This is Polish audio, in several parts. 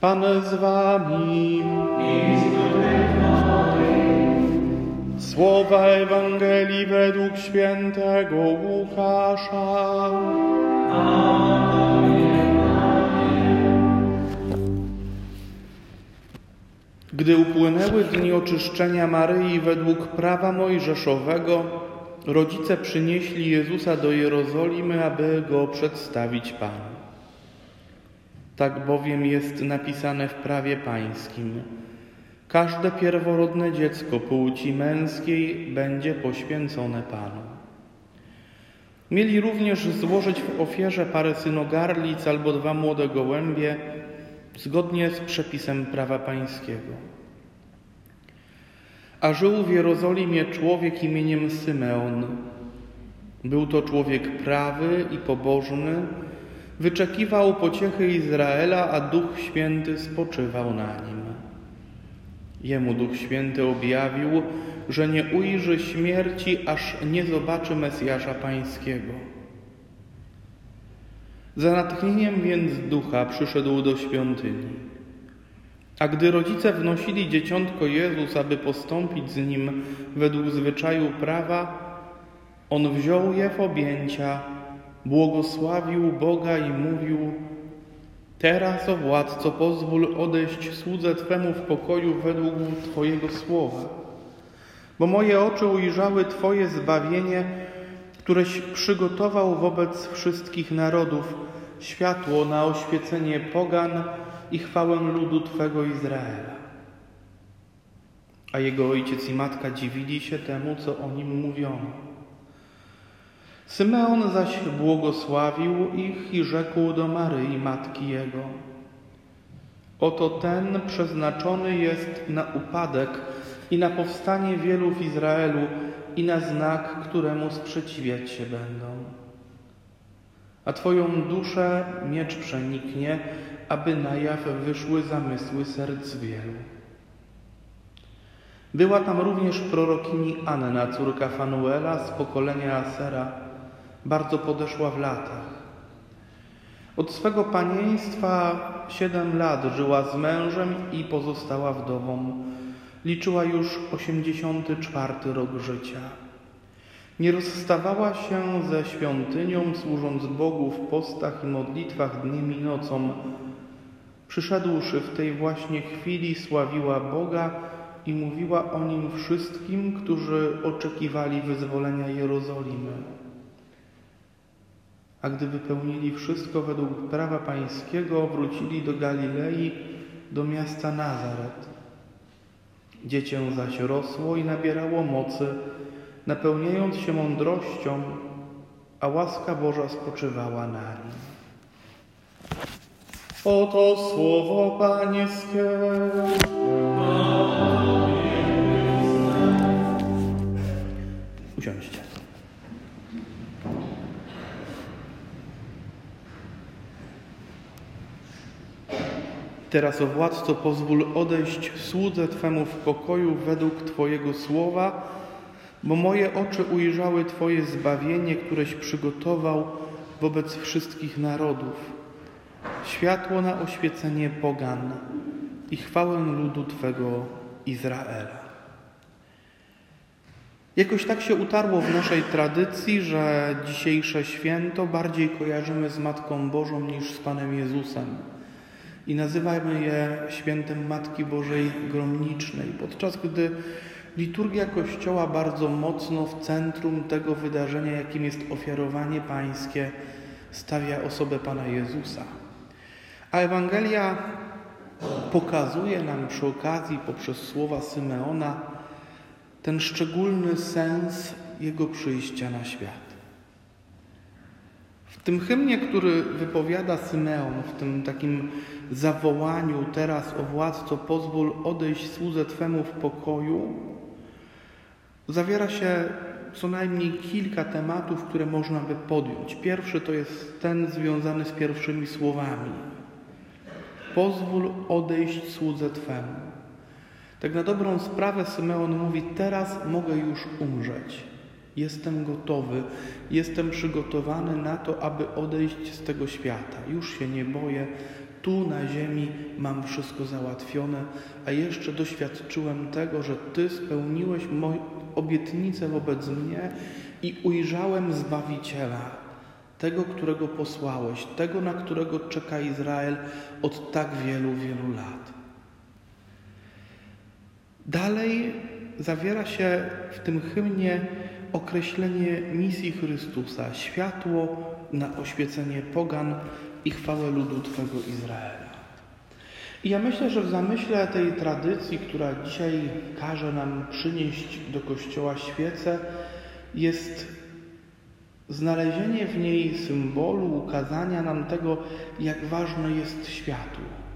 Pan z wami. Słowa Ewangelii według świętego Łukasza. Gdy upłynęły dni oczyszczenia Maryi według prawa mojżeszowego, rodzice przynieśli Jezusa do Jerozolimy, aby go przedstawić Panu. Tak bowiem jest napisane w prawie pańskim. Każde pierworodne dziecko płci męskiej będzie poświęcone Panu. Mieli również złożyć w ofierze parę synogarlic albo dwa młode gołębie, zgodnie z przepisem prawa pańskiego. A żył w Jerozolimie człowiek imieniem Symeon. Był to człowiek prawy i pobożny, wyczekiwał pociechy Izraela, a Duch Święty spoczywał na nim. Jemu Duch Święty objawił, że nie ujrzy śmierci, aż nie zobaczy Mesjasza Pańskiego. Za natchnieniem więc ducha przyszedł do świątyni. A gdy rodzice wnosili dzieciątko Jezus, aby postąpić z nim według zwyczaju prawa, on wziął je w objęcia, błogosławił Boga i mówił: Teraz, o władco, pozwól odejść słudze Twemu w pokoju według Twojego słowa, bo moje oczy ujrzały Twoje zbawienie, któreś przygotował wobec wszystkich narodów światło na oświecenie pogan i chwałę ludu Twego Izraela. A jego ojciec i matka dziwili się temu, co o nim mówiono. Symeon zaś błogosławił ich i rzekł do Maryi, matki jego: Oto ten przeznaczony jest na upadek i na powstanie wielu w Izraelu i na znak, któremu sprzeciwiać się będą. A Twoją duszę miecz przeniknie, aby na jaw wyszły zamysły serc wielu. Była tam również prorokini Anna, córka Fanuela z pokolenia Asera, bardzo podeszła w latach. Od swego panieństwa siedem lat żyła z mężem i pozostała wdową. Liczyła już osiemdziesiąty czwarty rok życia. Nie rozstawała się ze świątynią, służąc Bogu w postach i modlitwach dniem i nocą. Przyszedłszy w tej właśnie chwili, sławiła Boga i mówiła o nim wszystkim, którzy oczekiwali wyzwolenia Jerozolimy. A gdy wypełnili wszystko według prawa pańskiego, wrócili do Galilei, do miasta Nazaret. Dziecię zaś rosło i nabierało mocy, napełniając się mądrością, a łaska Boża spoczywała na nim. Oto słowo Pańskie. Teraz, o władco, pozwól odejść słudze Twemu w pokoju według Twojego słowa, bo moje oczy ujrzały Twoje zbawienie, któreś przygotował wobec wszystkich narodów, światło na oświecenie pogan i chwałę ludu Twego Izraela. Jakoś tak się utarło w naszej tradycji, że dzisiejsze święto bardziej kojarzymy z Matką Bożą niż z Panem Jezusem i nazywamy je świętem Matki Bożej Gromnicznej, podczas gdy liturgia Kościoła bardzo mocno w centrum tego wydarzenia, jakim jest ofiarowanie pańskie, stawia osobę Pana Jezusa. A Ewangelia pokazuje nam przy okazji, poprzez słowa Symeona, ten szczególny sens Jego przyjścia na świat. W tym hymnie, który wypowiada Symeon, w tym takim zawołaniu teraz o władco pozwól odejść słudze Twemu w pokoju, zawiera się co najmniej kilka tematów, które można by podjąć. Pierwszy to jest ten związany z pierwszymi słowami. Pozwól odejść słudze Twemu. Tak na dobrą sprawę Symeon mówi, teraz mogę już umrzeć. Jestem gotowy, jestem przygotowany na to, aby odejść z tego świata. Już się nie boję, Tu na ziemi mam wszystko załatwione, a jeszcze doświadczyłem tego, że Ty spełniłeś moją obietnicę wobec mnie i ujrzałem Zbawiciela, tego, którego posłałeś, tego, na którego czeka Izrael od tak wielu, wielu lat. Dalej zawiera się w tym hymnie określenie misji Chrystusa, światło na oświecenie pogan i chwałę ludu Twego Izraela. I ja myślę, że w zamyśle tej tradycji, która dzisiaj każe nam przynieść do kościoła świecę, jest znalezienie w niej symbolu, ukazania nam tego, jak ważne jest światło.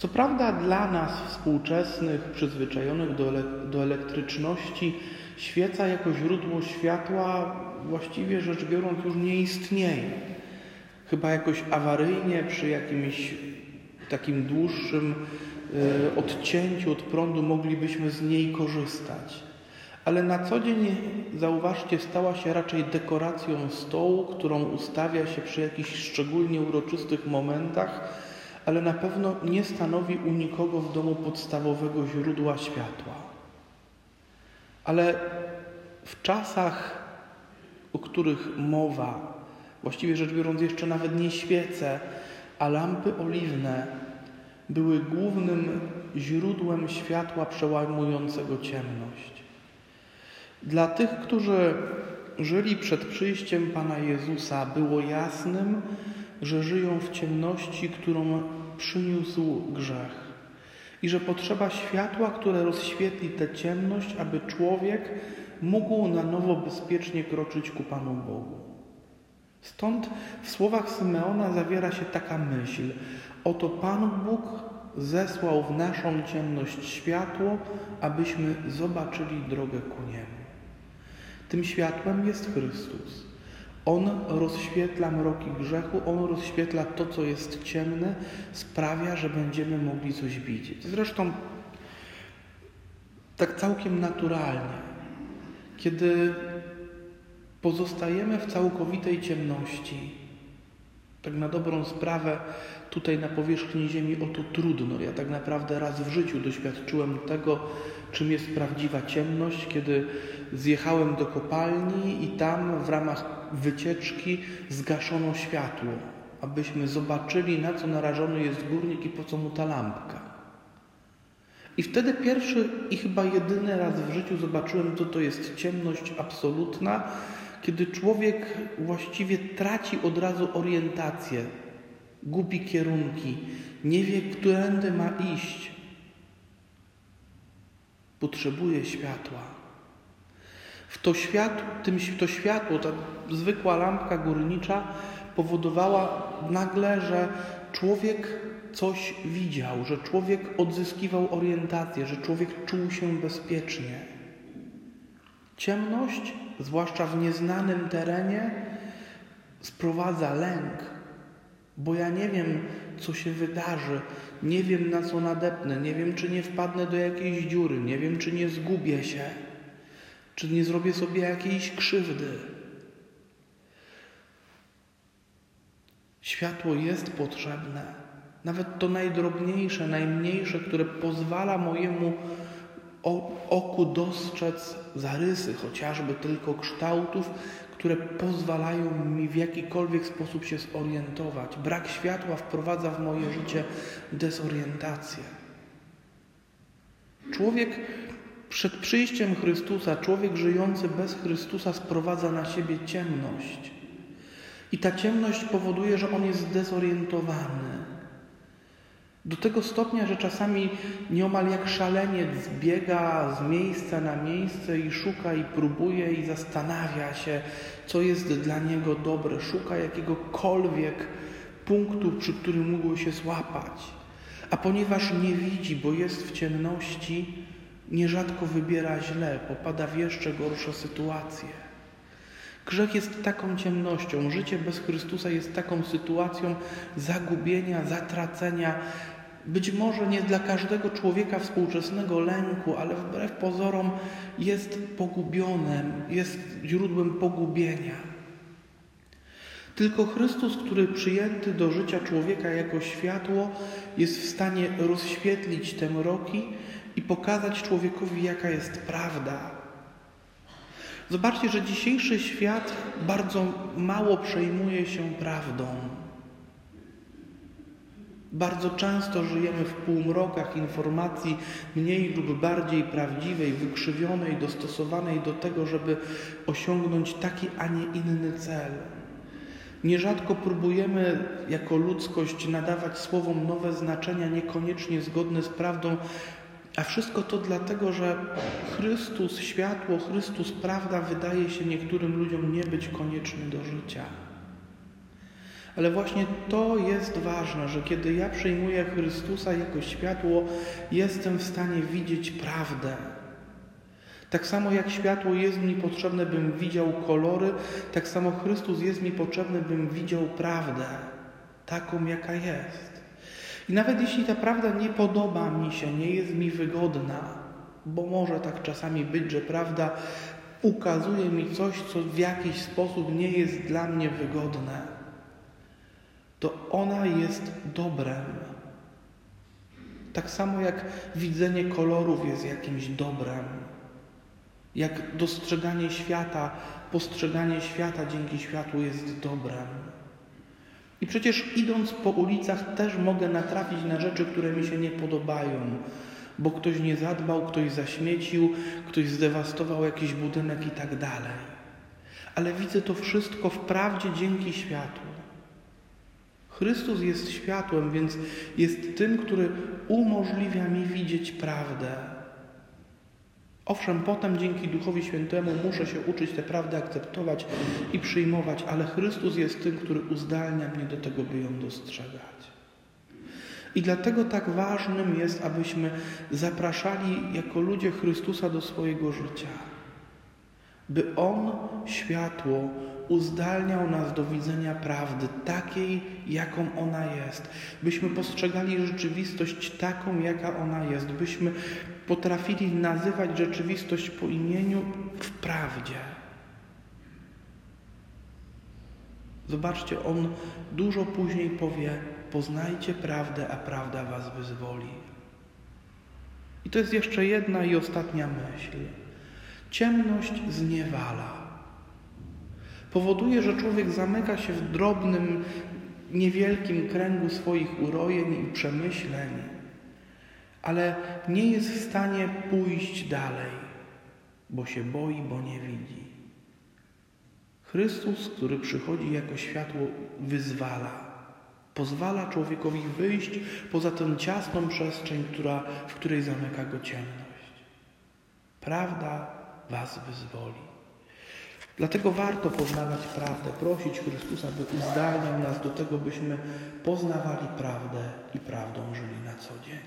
Co prawda dla nas współczesnych, przyzwyczajonych do, do elektryczności, świeca jako źródło światła właściwie rzecz biorąc już nie istnieje. Chyba jakoś awaryjnie przy jakimś takim dłuższym y, odcięciu od prądu moglibyśmy z niej korzystać. Ale na co dzień, zauważcie, stała się raczej dekoracją stołu, którą ustawia się przy jakichś szczególnie uroczystych momentach, ale na pewno nie stanowi u nikogo w domu podstawowego źródła światła. Ale w czasach, o których mowa, właściwie rzecz biorąc jeszcze nawet nie świece, a lampy oliwne były głównym źródłem światła przełamującego ciemność. Dla tych, którzy żyli przed przyjściem Pana Jezusa, było jasnym, że żyją w ciemności, którą przyniósł grzech. I że potrzeba światła, które rozświetli tę ciemność, aby człowiek mógł na nowo bezpiecznie kroczyć ku Panu Bogu. Stąd w słowach Symeona zawiera się taka myśl: Oto Pan Bóg zesłał w naszą ciemność światło, abyśmy zobaczyli drogę ku Niemu. Tym światłem jest Chrystus. On rozświetla mroki grzechu, On rozświetla to, co jest ciemne, sprawia, że będziemy mogli coś widzieć. Zresztą tak całkiem naturalnie, kiedy pozostajemy w całkowitej ciemności, tak na dobrą sprawę, tutaj na powierzchni Ziemi o to trudno. Ja tak naprawdę raz w życiu doświadczyłem tego, czym jest prawdziwa ciemność, kiedy zjechałem do kopalni i tam w ramach wycieczki zgaszono światło, abyśmy zobaczyli, na co narażony jest górnik i po co mu ta lampka. I wtedy pierwszy i chyba jedyny raz w życiu zobaczyłem, co to jest ciemność absolutna, kiedy człowiek właściwie traci od razu orientację, gubi kierunki, nie wie, którędy ma iść. Potrzebuje światła. W to, światło, tym, to światło, ta zwykła lampka górnicza powodowała nagle, że człowiek coś widział, że człowiek odzyskiwał orientację, że człowiek czuł się bezpiecznie. Ciemność, zwłaszcza w nieznanym terenie, sprowadza lęk, bo ja nie wiem, co się wydarzy, nie wiem, na co nadepnę, nie wiem, czy nie wpadnę do jakiejś dziury, nie wiem, czy nie zgubię się, czy nie zrobię sobie jakiejś krzywdy. Światło jest potrzebne, nawet to najdrobniejsze, najmniejsze, które pozwala mojemu oku dostrzec zarysy, chociażby tylko kształtów, które pozwalają mi w jakikolwiek sposób się zorientować. Brak światła wprowadza w moje życie dezorientację. Człowiek przed przyjściem Chrystusa, człowiek żyjący bez Chrystusa sprowadza na siebie ciemność. I ta ciemność powoduje, że on jest zdezorientowany. Do tego stopnia, że czasami nieomal jak szaleniec biega z miejsca na miejsce i szuka i próbuje i zastanawia się, co jest dla niego dobre. Szuka jakiegokolwiek punktu, przy którym mógłby się złapać. A ponieważ nie widzi, bo jest w ciemności, nierzadko wybiera źle, popada w jeszcze gorsze sytuacje. Grzech jest taką ciemnością, życie bez Chrystusa jest taką sytuacją zagubienia, zatracenia, być może nie dla każdego człowieka współczesnego lęku, ale wbrew pozorom jest pogubionym, jest źródłem pogubienia. Tylko Chrystus, który przyjęty do życia człowieka jako światło, jest w stanie rozświetlić te mroki i pokazać człowiekowi, jaka jest prawda. Zobaczcie, że dzisiejszy świat bardzo mało przejmuje się prawdą. Bardzo często żyjemy w półmrokach informacji mniej lub bardziej prawdziwej, wykrzywionej, dostosowanej do tego, żeby osiągnąć taki, a nie inny cel. Nierzadko próbujemy jako ludzkość nadawać słowom nowe znaczenia, niekoniecznie zgodne z prawdą, a wszystko to dlatego, że Chrystus, światło, Chrystus, prawda wydaje się niektórym ludziom nie być konieczny do życia. Ale właśnie to jest ważne, że kiedy ja przyjmuję Chrystusa jako światło, jestem w stanie widzieć prawdę. Tak samo jak światło jest mi potrzebne, bym widział kolory, tak samo Chrystus jest mi potrzebny, bym widział prawdę, taką jaka jest. I nawet jeśli ta prawda nie podoba mi się, nie jest mi wygodna, bo może tak czasami być, że prawda ukazuje mi coś, co w jakiś sposób nie jest dla mnie wygodne, to ona jest dobrem. Tak samo jak widzenie kolorów jest jakimś dobrem, jak dostrzeganie świata, postrzeganie świata dzięki światłu jest dobrem. I przecież idąc po ulicach też mogę natrafić na rzeczy, które mi się nie podobają, bo ktoś nie zadbał, ktoś zaśmiecił, ktoś zdewastował jakiś budynek i tak dalej. Ale widzę to wszystko wprawdzie dzięki światłu. Chrystus jest światłem, więc jest tym, który umożliwia mi widzieć prawdę. Owszem, potem dzięki Duchowi Świętemu muszę się uczyć tę prawdę akceptować i przyjmować, ale Chrystus jest tym, który uzdalnia mnie do tego, by ją dostrzegać. I dlatego tak ważnym jest, abyśmy zapraszali jako ludzie Chrystusa do swojego życia, by On, światło, uzdalniał nas do widzenia prawdy takiej, jaką ona jest, byśmy postrzegali rzeczywistość taką, jaka ona jest, byśmy potrafili nazywać rzeczywistość po imieniu w prawdzie. Zobaczcie, on dużo później powie: Poznajcie prawdę, a prawda was wyzwoli. I to jest jeszcze jedna i ostatnia myśl. Ciemność zniewala. Powoduje, że człowiek zamyka się w drobnym, niewielkim kręgu swoich urojeń i przemyśleń ale nie jest w stanie pójść dalej, bo się boi, bo nie widzi. Chrystus, który przychodzi jako światło, wyzwala. Pozwala człowiekowi wyjść poza tę ciasną przestrzeń, która, w której zamyka go ciemność. Prawda was wyzwoli. Dlatego warto poznawać prawdę, prosić Chrystusa, by uzdalniał nas do tego, byśmy poznawali prawdę i prawdą żyli na co dzień.